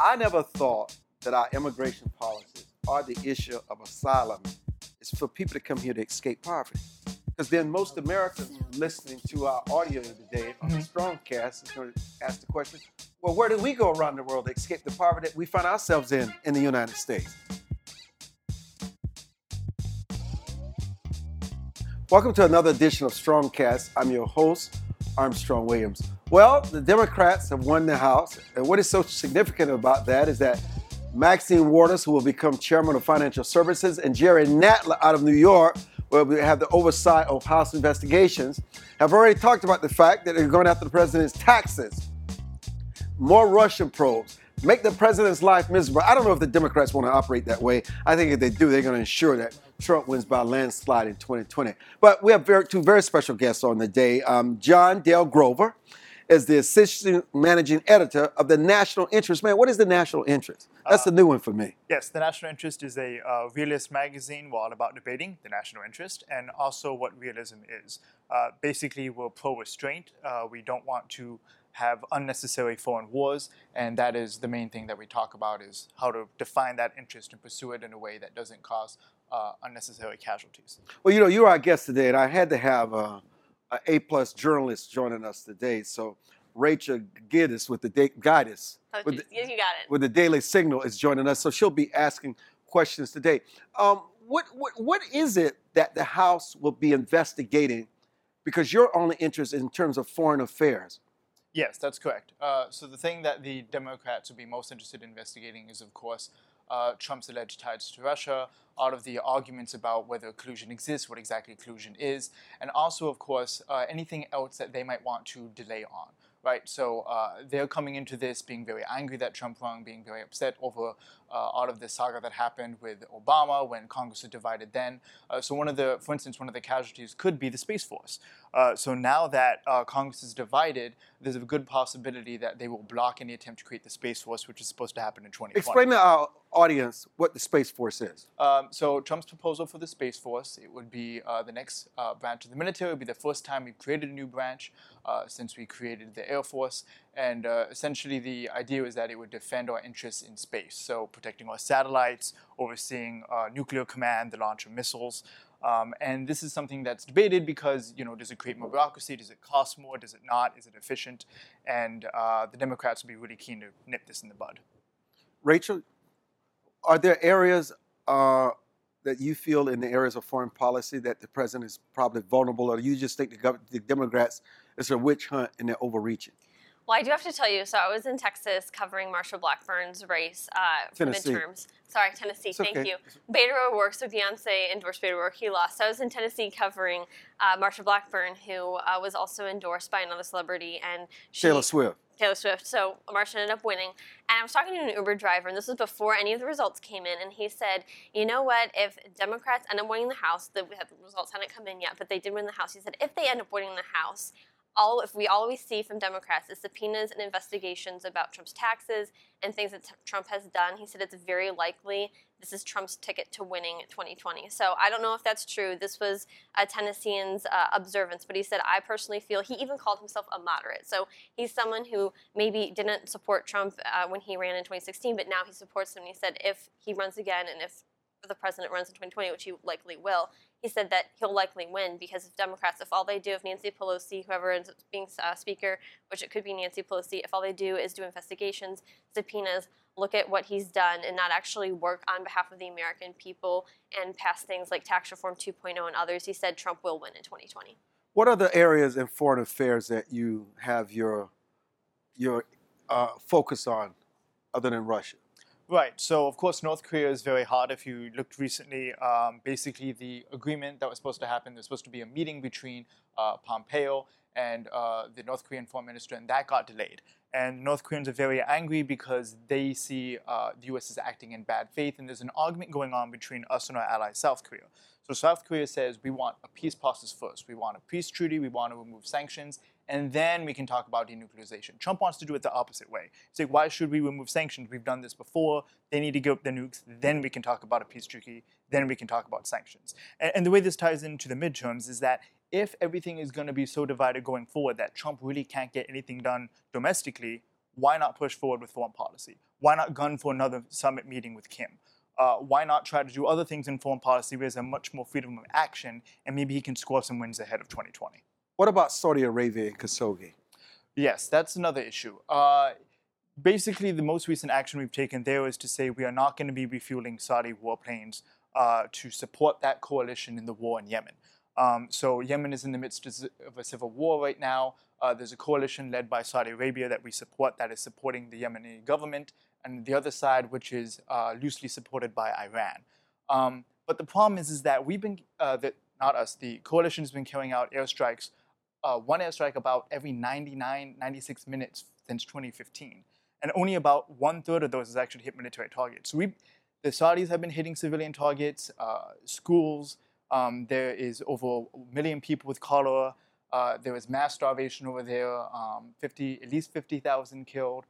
I never thought that our immigration policies or the issue of asylum is for people to come here to escape poverty. Because then most Americans listening to our audio today on the mm-hmm. Strongcast is going to ask the question, well, where do we go around the world to escape the poverty that we find ourselves in in the United States? Welcome to another edition of Strongcast. I'm your host, Armstrong Williams. Well, the Democrats have won the House, and what is so significant about that is that Maxine Waters, who will become chairman of Financial Services, and Jerry Nadler out of New York, where we have the oversight of House investigations, have already talked about the fact that they're going after the president's taxes, more Russian probes, make the president's life miserable. I don't know if the Democrats want to operate that way. I think if they do, they're going to ensure that Trump wins by landslide in 2020. But we have very, two very special guests on the day. Um, John Dale Grover is the assistant managing editor of the National Interest. Man, what is the National Interest? That's a new one for me. Yes, the National Interest is a uh, realist magazine. We're all about debating the national interest and also what realism is. Uh, basically, we're pro restraint. Uh, we don't want to have unnecessary foreign wars, and that is the main thing that we talk about is how to define that interest and pursue it in a way that doesn't cause uh, unnecessary casualties. Well, you know, you're our guest today, and I had to have a, a A plus journalist joining us today. So Rachel Giddis with the da- Giddis Oh, with the, you got it. with the Daily Signal is joining us. So she'll be asking questions today. Um, what, what what is it that the House will be investigating? Because your only interest in terms of foreign affairs. Yes, that's correct. Uh, so the thing that the Democrats would be most interested in investigating is, of course, uh, Trump's alleged ties to Russia, all of the arguments about whether collusion exists, what exactly collusion is, and also, of course, uh, anything else that they might want to delay on. Right, so uh, they're coming into this being very angry that Trump won, being very upset over uh, all of the saga that happened with Obama when Congress was divided. Then, uh, so one of the, for instance, one of the casualties could be the Space Force. Uh, so now that Congress is divided, there's a good possibility that they will block any attempt to create the Space Force, which is supposed to happen in 2020. Explain our audience what the Space Force is. Um, so Trump's proposal for the Space Force, it would be uh, the next uh, branch of the military. It would be the first time we've created a new branch uh, since we created the Air Force. And uh, essentially the idea is that it would defend our interests in space. So protecting our satellites, overseeing uh, nuclear command, the launch of missiles. Um, and this is something that's debated because, you know, does it create more bureaucracy? Does it cost more? Does it not? Is it efficient? And uh, the Democrats would be really keen to nip this in the bud. Rachel, are there areas uh, that you feel in the areas of foreign policy that the president is probably vulnerable, or do you just think the, gov- the Democrats is a witch hunt and they're overreaching? Well, I do have to tell you. So I was in Texas covering Marsha Blackburn's race uh, for midterms. Sorry, Tennessee. It's thank okay. you. Beto O'Rourke. So Beyonce endorsed Beto O'Rourke. He lost. So I was in Tennessee covering uh, Marsha Blackburn, who uh, was also endorsed by another celebrity, and she, Taylor Swift. Taylor Swift. So Marsha ended up winning. And I was talking to an Uber driver, and this was before any of the results came in. And he said, you know what? If Democrats end up winning the House, the, the results hadn't come in yet, but they did win the House. He said, if they end up winning the House, all if we always see from Democrats is subpoenas and investigations about Trump's taxes and things that t- Trump has done. He said it's very likely this is Trump's ticket to winning 2020. So I don't know if that's true. This was a Tennessean's uh, observance, but he said I personally feel he even called himself a moderate. So he's someone who maybe didn't support Trump uh, when he ran in 2016, but now he supports him. And he said if he runs again and if the president runs in 2020, which he likely will, he said that he'll likely win because if Democrats, if all they do, if Nancy Pelosi, whoever ends up being uh, Speaker, which it could be Nancy Pelosi, if all they do is do investigations, subpoenas, look at what he's done, and not actually work on behalf of the American people and pass things like tax reform 2.0 and others, he said Trump will win in 2020. What are the areas in foreign affairs that you have your your uh, focus on, other than Russia? Right. So, of course, North Korea is very hard. If you looked recently, um, basically the agreement that was supposed to happen, there's supposed to be a meeting between uh, Pompeo and uh, the North Korean foreign minister, and that got delayed. And North Koreans are very angry because they see uh, the U.S. is acting in bad faith, and there's an argument going on between us and our ally South Korea. So South Korea says we want a peace process first. We want a peace treaty. We want to remove sanctions, and then we can talk about denuclearization. Trump wants to do it the opposite way. He's like, why should we remove sanctions? We've done this before. They need to give up the nukes. Then we can talk about a peace treaty. Then we can talk about sanctions. And, and the way this ties into the midterms is that if everything is going to be so divided going forward that Trump really can't get anything done domestically, why not push forward with foreign policy? Why not gun for another summit meeting with Kim? Uh, why not try to do other things in foreign policy where there's a much more freedom of action and maybe he can score some wins ahead of 2020? What about Saudi Arabia and Khashoggi? Yes, that's another issue. Uh, basically, the most recent action we've taken there is to say we are not going to be refueling Saudi warplanes uh, to support that coalition in the war in Yemen. Um, so Yemen is in the midst of a civil war right now. Uh, there's a coalition led by Saudi Arabia that we support that is supporting the Yemeni government, and the other side, which is uh, loosely supported by Iran. Um, but the problem is, is that we've been, uh, that not us, the coalition has been carrying out airstrikes, uh, one airstrike about every 99, 96 minutes since 2015. And only about one third of those has actually hit military targets. So we, the Saudis have been hitting civilian targets, uh, schools. Um, there is over a million people with cholera. Uh, there was mass starvation over there, um, 50, at least 50,000 killed.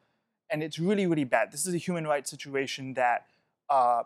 And it's really, really bad. This is a human rights situation that uh,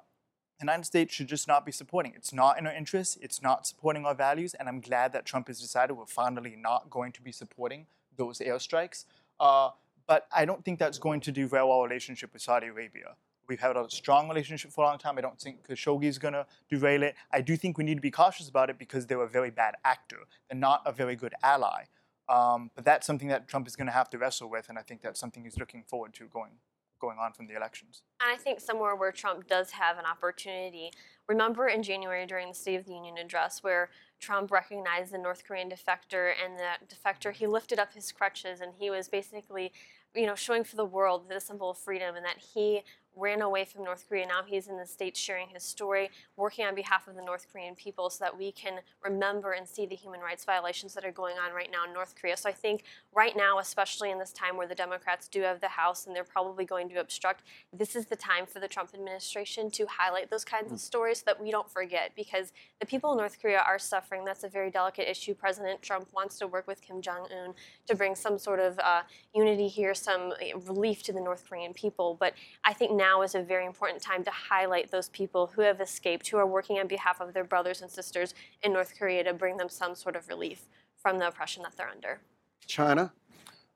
the United States should just not be supporting. It's not in our interest. It's not supporting our values. And I'm glad that Trump has decided we're finally not going to be supporting those airstrikes. Uh, but I don't think that's going to derail our relationship with Saudi Arabia. We've had a strong relationship for a long time. I don't think Khashoggi is going to derail it. I do think we need to be cautious about it because they're a very bad actor. They're not a very good ally. Um, but that's something that Trump is going to have to wrestle with, and I think that's something he's looking forward to going going on from the elections. And I think somewhere where Trump does have an opportunity. Remember in January during the State of the Union address where Trump recognized the North Korean defector and that defector he lifted up his crutches and he was basically you know, showing for the world the symbol of freedom and that he ran away from North Korea. Now he's in the States sharing his story, working on behalf of the North Korean people so that we can remember and see the human rights violations that are going on right now in North Korea. So I think right now, especially in this time where the Democrats do have the House and they're probably going to obstruct, this is the time for the Trump administration to highlight those kinds mm. of stories so that we don't forget because the people in North Korea are suffering. That's a very delicate issue. President Trump wants to work with Kim Jong un to bring some sort of uh, unity here, some uh, relief to the North Korean people. But I think now is a very important time to highlight those people who have escaped, who are working on behalf of their brothers and sisters in North Korea to bring them some sort of relief from the oppression that they're under. China?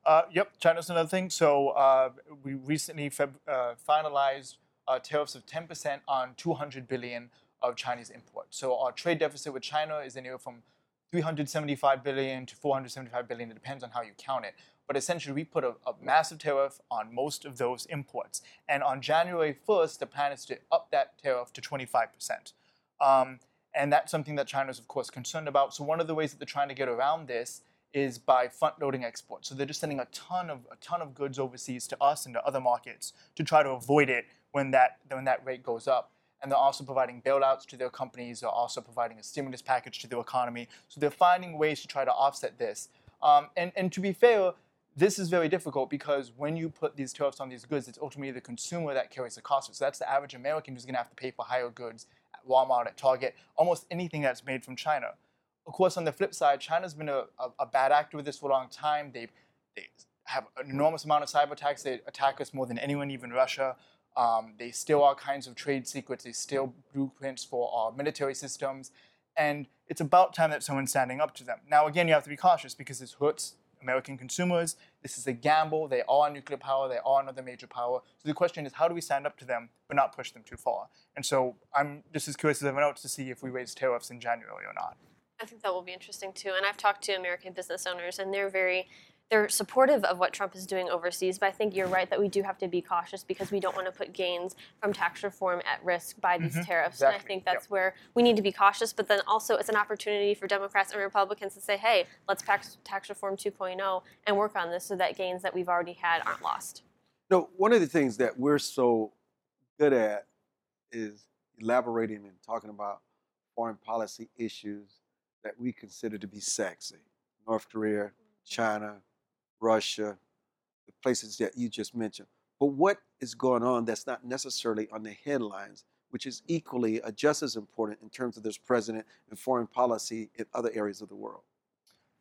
Uh, yep, China's another thing. So uh, we recently feb- uh, finalized uh, tariffs of 10% on 200 billion of Chinese imports. So our trade deficit with China is anywhere from 375 billion to 475 billion. It depends on how you count it. But essentially, we put a, a, massive tariff on most of those imports. And on January 1st, the plan is to up that tariff to 25%. Um, and that's something that China is, of course, concerned about. So one of the ways that they're trying to get around this is by front-loading exports. So they're just sending a ton of a ton of goods overseas to us and to other markets to try to avoid it when that when that rate goes up. And they're also providing bailouts to their companies. They're also providing a stimulus package to their economy. So they're finding ways to try to offset this. Um, and, and to be fair, this is very difficult because when you put these tariffs on these goods, it's ultimately the consumer that carries the cost. So that's the average American who's going to have to pay for higher goods at Walmart, at Target, almost anything that's made from China. Of course, on the flip side, China's been a, a, a bad actor with this for a long time. They they have an enormous amount of cyber attacks. They attack us more than anyone, even Russia. Um, they steal all kinds of trade secrets. They steal blueprints for our military systems. And it's about time that someone's standing up to them. Now, again, you have to be cautious because this hurts American consumers. This is a gamble. They are nuclear power. They are another major power. So the question is, how do we stand up to them but not push them too far? And so I'm just as curious as everyone else to see if we raise tariffs in January or not. I think that will be interesting too. And I've talked to American business owners, and they're very they're supportive of what Trump is doing overseas, but I think you're right that we do have to be cautious because we don't want to put gains from tax reform at risk by these mm-hmm. tariffs. Exactly. And I think that's yep. where we need to be cautious, but then also it's an opportunity for Democrats and Republicans to say, hey, let's pass tax reform 2.0 and work on this so that gains that we've already had aren't lost. No, one of the things that we're so good at is elaborating and talking about foreign policy issues that we consider to be sexy. North Korea, mm-hmm. China, Russia, the places that you just mentioned. But what is going on that's not necessarily on the headlines, which is equally uh, just as important in terms of this president and foreign policy in other areas of the world?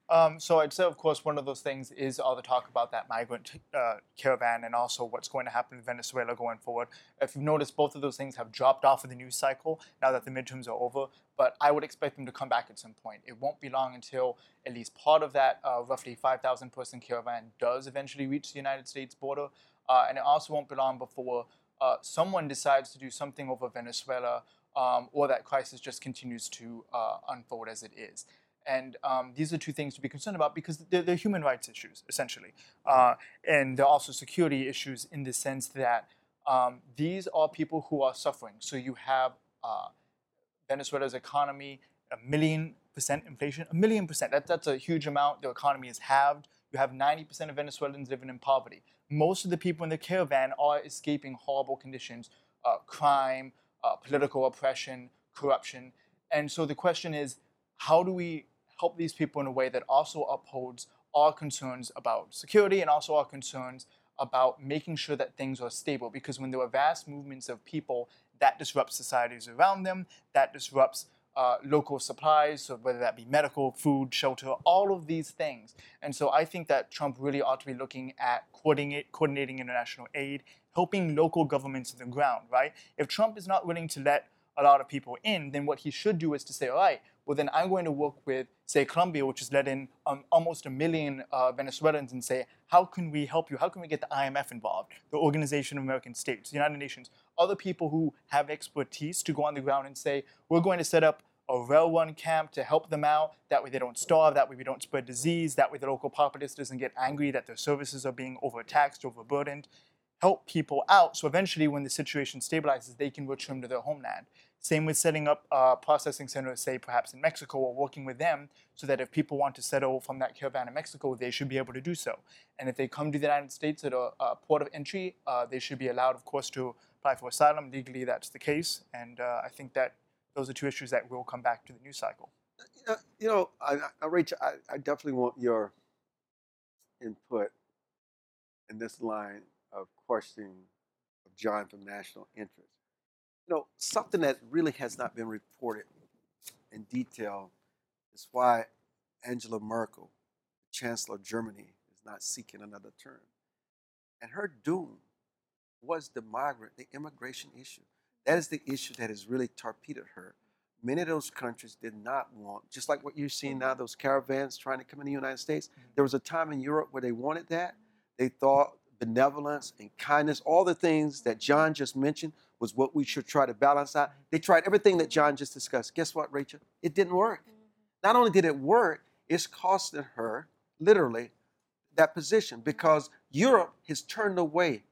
Um, so I'd say, of course, one of those things is all the talk about that migrant uh, caravan and also what's going to happen in Venezuela going forward. If you've noticed, both of those things have dropped off of the news cycle now that the midterms are over. But I would expect them to come back at some point. It won't be long until at least part of that uh, roughly 5,000 person caravan does eventually reach the United States border. uh, and it also won't be long before uh, someone decides to do something over Venezuela, um, or that crisis just continues to uh, unfold as it is. And um, these are two things to be concerned about because they're, they're human rights issues, essentially. Uh, and they're also security issues in the sense that um, these are people who are suffering. So you have uh, Venezuela's economy, a million percent inflation, a million percent. That, that's a huge amount. The economy is halved. You have 90% of Venezuelans living in poverty. Most of the people in the caravan are escaping horrible conditions, uh, crime, uh, political oppression, corruption. And so the question is, how do we help these people in a way that also upholds our concerns about security and also our concerns about making sure that things are stable? Because when there are vast movements of people, that disrupts societies around them, that disrupts uh, local supplies, so whether that be medical, food, shelter, all of these things. And so I think that Trump really ought to be looking at coordinating international aid, helping local governments on the ground, right? If Trump is not willing to let a lot of people in, then what he should do is to say, all right, well, then I'm going to work with, say, Colombia, which has let in um, almost a million uh, Venezuelans, and say, how can we help you? How can we get the IMF involved, the Organization of American States, the United Nations, other people who have expertise to go on the ground and say, we're going to set up a well-run camp to help them out. That way they don't starve. That way we don't spread disease. That way the local populace doesn't get angry that their services are being overtaxed, overburdened. Help people out so eventually when the situation stabilizes, they can return to their homeland. Same with setting up uh, processing centers, say perhaps in Mexico, or working with them so that if people want to settle from that caravan in Mexico, they should be able to do so. And if they come to the United States at a, a port of entry, uh, they should be allowed, of course, to apply for asylum. Legally, that's the case. And uh, I think that those are two issues that will come back to the news cycle. Uh, you know, I, I, Rachel, I, I definitely want your input in this line of questioning of John from national interest you know, something that really has not been reported in detail is why Angela Merkel, the Chancellor of Germany, is not seeking another term. And her doom was the migrant, the immigration issue. That is the issue that has really torpedoed her. Many of those countries did not want, just like what you're seeing now, those caravans trying to come in the United States. Mm-hmm. There was a time in Europe where they wanted that. They thought benevolence and kindness, all the things that John just mentioned, was what we should try to balance out. Mm-hmm. They tried everything that John just discussed. Guess what, Rachel? It didn't work. Mm-hmm. Not only did it work, it's costing her literally that position because Europe has turned away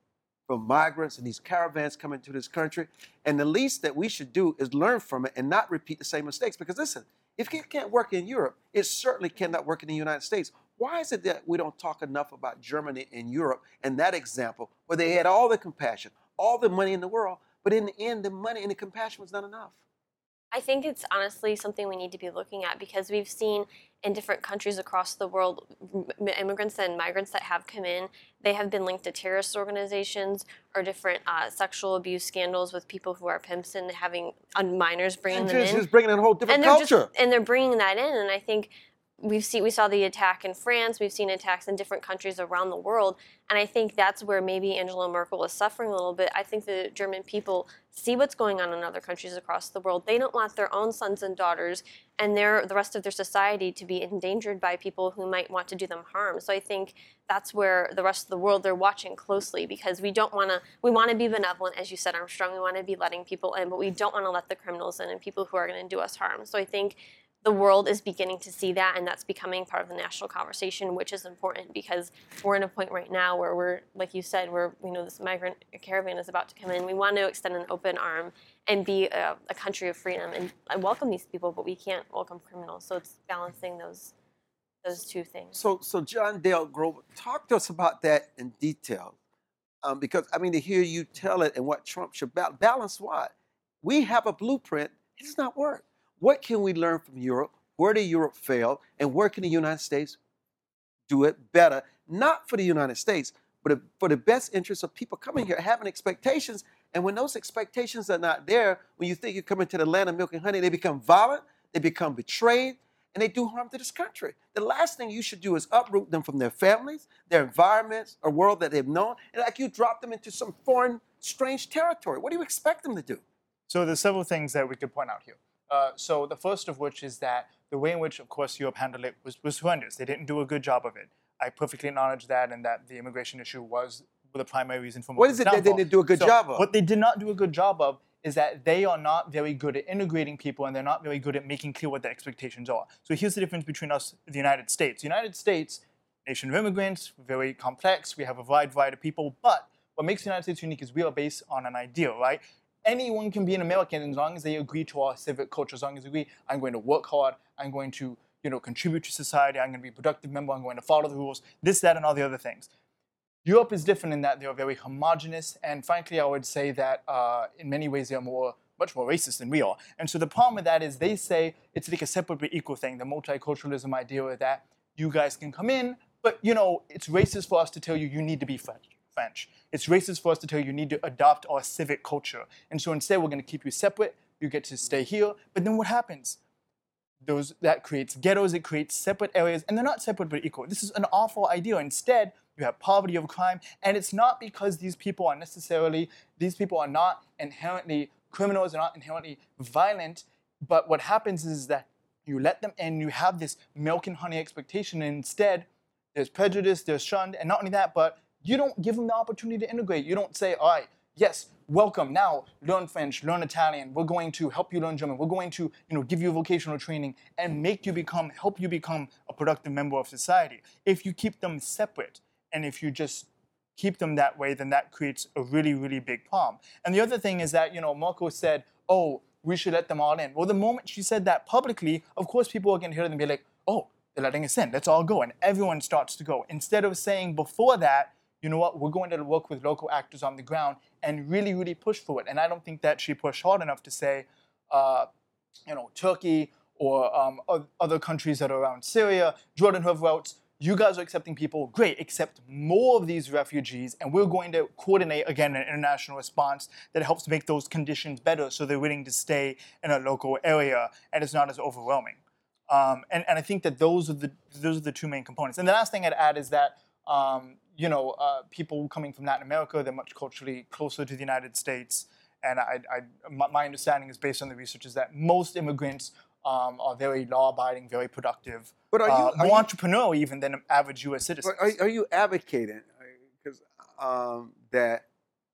from migrants and these caravans coming to this country. And the least that we should do is learn from it and not repeat the same mistakes. Because listen, if it can't work in Europe, it certainly cannot work in the United States. Why is it that we don't talk enough about Germany and Europe and that example where they had all the compassion, all the money in the world, but in the end, the money and the compassion was not enough. I think it's honestly something we need to be looking at because we've seen in different countries across the world immigrants and migrants that have come in they have been linked to terrorist organizations or different uh, sexual abuse scandals with people who are pimps and having minors bringing and them just, in just bringing in a whole different and culture just, and they're bringing that in and i think we've seen we saw the attack in France, we've seen attacks in different countries around the world, and I think that's where maybe Angela Merkel is suffering a little bit. I think the German people see what's going on in other countries across the world. They don't want their own sons and daughters and their the rest of their society to be endangered by people who might want to do them harm. So I think that's where the rest of the world they're watching closely because we don't want to we want to be benevolent as you said Armstrong. We want to be letting people in, but we don't want to let the criminals in and people who are going to do us harm. So I think the world is beginning to see that and that's becoming part of the national conversation which is important because we're in a point right now where we're like you said where you know this migrant caravan is about to come in. We want to extend an open arm and be a, a country of freedom and, and welcome these people but we can't welcome criminals. So it's balancing those those two things. So so john dale grover talk to us about that in detail um, because i mean to hear you tell it and what trump should balance balance what? We have a blueprint. It does not work what can we learn from Europe? Where did Europe fail? And where can the United States do it better? Not for the United States, but for the best interest of people coming here, having expectations. And when those expectations are not there, when you think you're coming to the land of milk and honey, they become violent, they become betrayed, and they do harm to this country. The last thing you should do is uproot them from their families, their environments, a world that they've known, and like you drop them into some foreign, strange territory. What do you expect them to do? So there's several things that we could point out here. Uh, so the first of which is that the way in which, of course, Europe handled it was, was horrendous. They didn't do a good job of it. I perfectly acknowledge that and that the immigration issue was the primary reason for What is it they didn't do a good So job of? What they did not do a good job of is that they are not very good at integrating people and they're not very good at making clear what the expectations are. So here's the difference between us the United States. The United States, nation of immigrants, very complex, we have a wide variety of people, but what makes the United States unique is we are based on an ideal, right? Anyone can be an American as long as they agree to our civic culture, as long as they agree, I'm going to work hard, I'm going to you know, contribute to society, I'm going to be a productive member, I'm going to follow the rules, this, that, and all the other things. Europe is different in that they are very homogenous, and frankly, I would say that uh, in many ways they are more, much more racist than we are. And so the problem with that is they say it's like a separate but equal thing, the multiculturalism idea that you guys can come in, but you know, it's racist for us to tell you you need to be French. French. It's racist for us to tell you you need to adopt our civic culture. And so instead, we're going to keep you separate. You get to stay here. But then what happens? Those that creates ghettos. It creates separate areas, and they're not separate but equal. This is an awful idea. Instead, you have poverty of crime, and it's not because these people are necessarily these people are not inherently criminals. They're not inherently violent. But what happens is that you let them in. You have this milk and honey expectation, and instead, there's prejudice. There's shunned, and not only that, but you don't give them the opportunity to integrate. You don't say, all right, yes, welcome. Now learn French, learn Italian. We're going to help you learn German. We're going to, you know, give you vocational training and make you become, help you become a productive member of society. If you keep them separate and if you just keep them that way, then that creates a really, really big problem. And the other thing is that, you know, Merkel said, oh, we should let them all in. Well, the moment she said that publicly, of course, people are going to hear and be like, oh, they're letting us in. Let's all go. And everyone starts to go. Instead of saying before that, you know what, we're going to work with local actors on the ground and really, really push for it. And I don't think that she pushed hard enough to say, uh, you know, Turkey or um, other countries that are around Syria, Jordan, else, you guys are accepting people, great, accept more of these refugees, and we're going to coordinate again an international response that helps make those conditions better so they're willing to stay in a local area and it's not as overwhelming. Um, and, and I think that those are the those are the two main components. And the last thing I'd add is that um, you know, uh, people coming from Latin America, they're much culturally closer to the United States. And I, I, my understanding is based on the research is that most immigrants um, are very law-abiding, very productive, but are you, uh, are more you, entrepreneurial even than average U.S. citizens. Are, are you advocating because um, that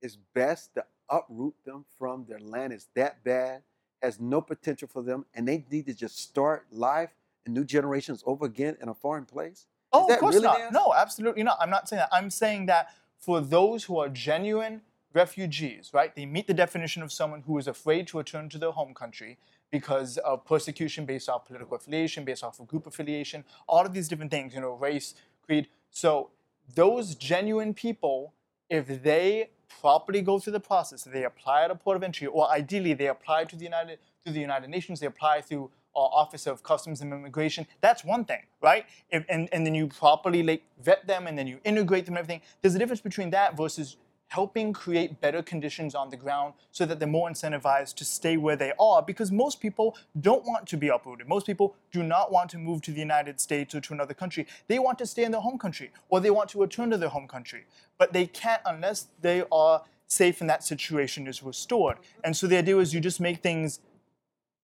it's best to uproot them from their land? Is that bad? Has no potential for them, and they need to just start life and new generations over again in a foreign place? Oh, of course really not. No, absolutely not. I'm not saying that. I'm saying that for those who are genuine refugees, right? They meet the definition of someone who is afraid to return to their home country because of persecution based off political affiliation, based off of group affiliation, all of these different things, you know, race, creed. So those genuine people, if they properly go through the process, they apply at a port of entry, or ideally they apply to the United to the United Nations, they apply through Office of Customs and Immigration. That's one thing, right? If, and, and then you properly like vet them and then you integrate them and everything. There's a difference between that versus helping create better conditions on the ground so that they're more incentivized to stay where they are because most people don't want to be uprooted. Most people do not want to move to the United States or to another country. They want to stay in their home country or they want to return to their home country. But they can't unless they are safe and that situation is restored. And so the idea is you just make things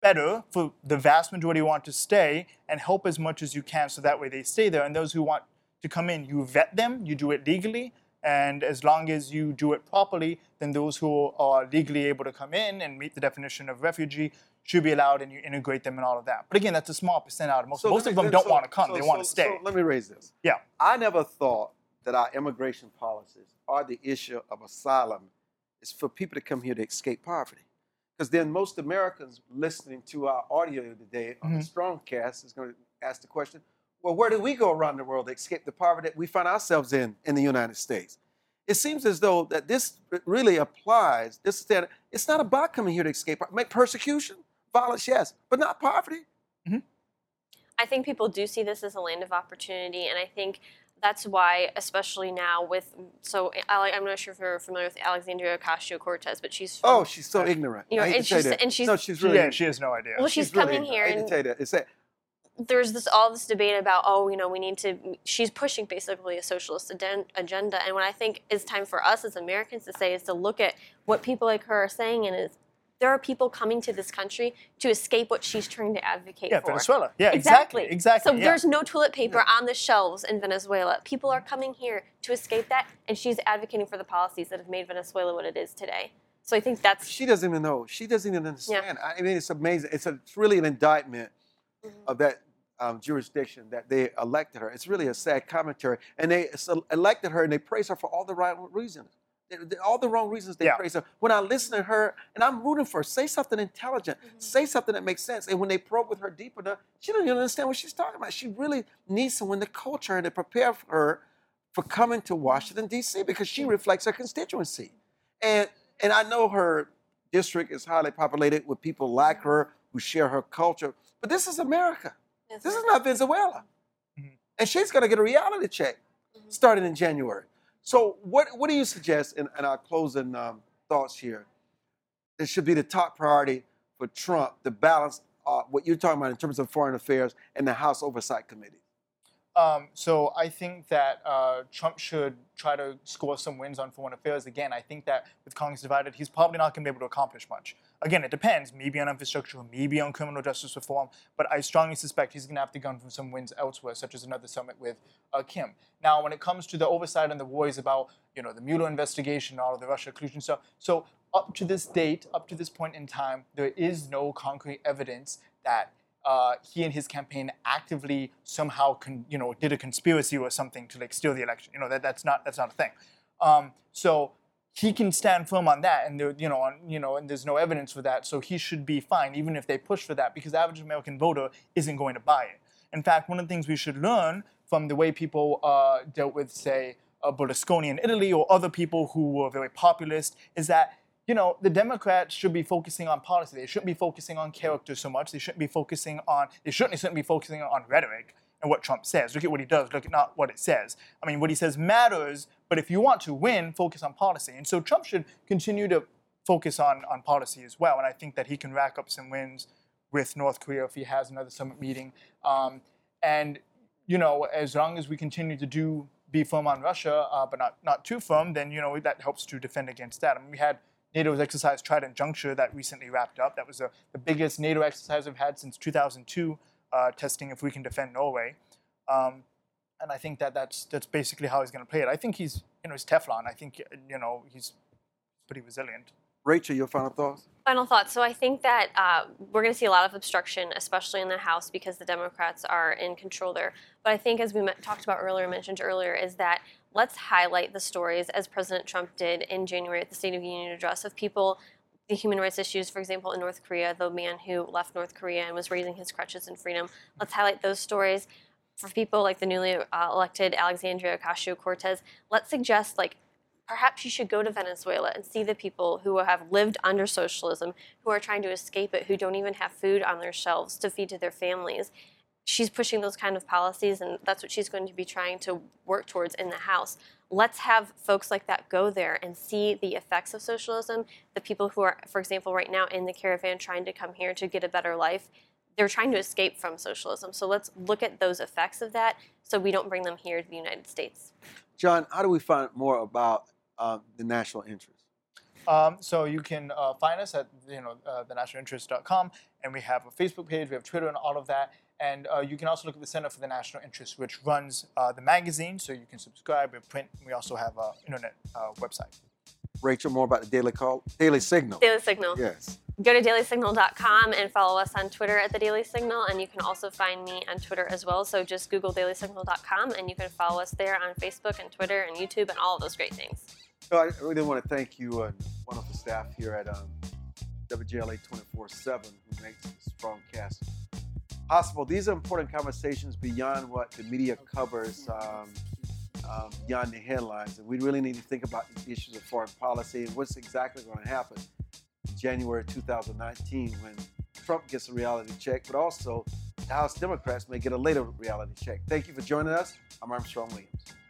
better for the vast majority who want to stay and help as much as you can so that way they stay there. And those who want to come in, you vet them, you do it legally, and as long as you do it properly, then those who are legally able to come in and meet the definition of refugee should be allowed and you integrate them and all of that. But again, that's a small percent out of most. So most of them don't so, want to come, so, they want to stay. So let me raise this. Yeah. I never thought that our immigration policies or the issue of asylum is for people to come here to escape poverty. Because then most Americans listening to our audio today on mm-hmm. the Strongcast is going to ask the question, well, where do we go around the world to escape the poverty that we find ourselves in in the United States? It seems as though that this really applies. This standard, it's not about coming here to escape, make persecution, violence, yes, but not poverty. Mm-hmm. I think people do see this as a land of opportunity, and I think that's why, especially now with so I'm not sure if you're familiar with Alexandria Ocasio Cortez, but she's from, oh, she's so ignorant. You know, and she's, and she's no, she's really yeah, she has no idea. Well, she's, she's coming really here. I hate to tell you that. It's that there's this all this debate about oh you know we need to she's pushing basically a socialist agenda and what i think is time for us as americans to say is to look at what people like her are saying and is there are people coming to this country to escape what she's trying to advocate Yeah, for. Venezuela. Yeah, exactly. Exactly. So yeah. there's no toilet paper on the shelves in Venezuela. People are coming here to escape that, and she's advocating for the policies that have made Venezuela what it is today. So I think that's She doesn't even know. She doesn't even understand. I mean, it's amazing. It's, a, it's really an indictment Mm-hmm. of that um, jurisdiction that they elected her. It's really a sad commentary. And they elected her and they praise her for all the right reasons. They- they- All the wrong reasons they Yeah. praise her. When I listen to her, and I'm rooting for her, say something intelligent, Mm-hmm. say something that makes sense. And when they probe with her deep enough, she doesn't even understand what she's talking about. She really needs someone to coach her and to prepare for her for coming to Washington, D.C., because she reflects her constituency. And, and I know her district is highly populated with people like her who share her culture, but this is America. This is not Venezuela. Mhm. And she's going to get a reality check Mhm. starting in January. So, what, what do you suggest in, in our closing um, thoughts here? It should be the top priority for Trump to balance uh, what you're talking about in terms of foreign affairs and the House Oversight Committee. Um, so I think that uh, Trump should try to score some wins on foreign affairs. Again, I think that with Congress divided, he's probably not going to be able to accomplish much. Again, it depends. Maybe on infrastructure, maybe on criminal justice reform. But I strongly suspect he's going to have to gun for some wins elsewhere, such as another summit with uh, Kim. Now, when it comes to the oversight and the worries about you know the Mueller investigation, all of the Russia collusion stuff, so up to this date, up to this point in time, there is no concrete evidence that uh, he and his campaign actively somehow con, you know did a conspiracy or something to like steal the election. You know that that's not that's not a thing. Um, so he can stand firm on that, and there, you know on, you know and there's no evidence for that. So he should be fine, even if they push for that, because the average American voter isn't going to buy it. In fact, one of the things we should learn from the way people uh, dealt with, say, uh, Berlusconi in Italy or other people who were very populist is that you know, the Democrats should be focusing on policy. They shouldn't be focusing on character so much. They shouldn't be focusing on, they certainly shouldn't be focusing on rhetoric and what Trump says. Look at what he does, look at not what it says. I mean, what he says matters, but if you want to win, focus on policy. And so Trump should continue to focus on, on policy as well. And I think that he can rack up some wins with North Korea if he has another summit meeting. Um, and, you know, as long as we continue to do be firm on Russia, uh, but not, not too firm, then, you know, that helps to defend against that. I mean, we had NATO's exercise Trident Juncture that recently wrapped up. That was a, the biggest NATO exercise we've had since 2002, uh, testing if we can defend Norway. Um, and I think that that's that's basically how he's going to play it. I think he's you know he's Teflon. I think you know he's pretty resilient. Rachel, your final thoughts? Final thoughts. So I think that uh, we're going to see a lot of obstruction, especially in the House, because the Democrats are in control there. But I think, as we met, talked about earlier, mentioned earlier, is that let's highlight the stories as President Trump did in January at the State of the Union address of people, the human rights issues, for example, in North Korea, the man who left North Korea and was raising his crutches in freedom. Let's highlight those stories. For people like the newly uh, elected Alexandria Ocasio Cortez, let's suggest like perhaps you should go to Venezuela and see the people who have lived under socialism, who are trying to escape it, who don't even have food on their shelves to feed to their families. She's pushing those kind of policies, and that's what she's going to be trying to work towards in the House. Let's have folks like that go there and see the effects of socialism. The people who are, for example, right now in the caravan trying to come here to get a better life, they're trying to escape from socialism. So let's look at those effects of that so we don't bring them here to the United States. John, how do we find more about um, the national interest? Um, so you can uh, find us at you know uh, thenationalinterest.com, and we have a Facebook page, we have Twitter, and all of that. And uh, you can also look at the Center for the National Interest, which runs uh, the magazine, so you can subscribe. We print. We also have an internet uh, website. Rachel, more about the Daily Call, Daily Signal. Daily Signal. Yes. Go to dailysignal.com and follow us on Twitter at the Daily Signal, and you can also find me on Twitter as well. So just Google dailysignal.com, and you can follow us there on Facebook and Twitter and YouTube and all of those great things. So I really want to thank you and wonderful staff here at um, WJLA 24/7 who makes this strong cast possible. These are important conversations beyond what the media covers, um, um, beyond the headlines, and we really need to think about issues of foreign policy and what's exactly going to happen in January 2019 when Trump gets a reality check, but also the House Democrats may get a later reality check. Thank you for joining us. I'm Armstrong Williams.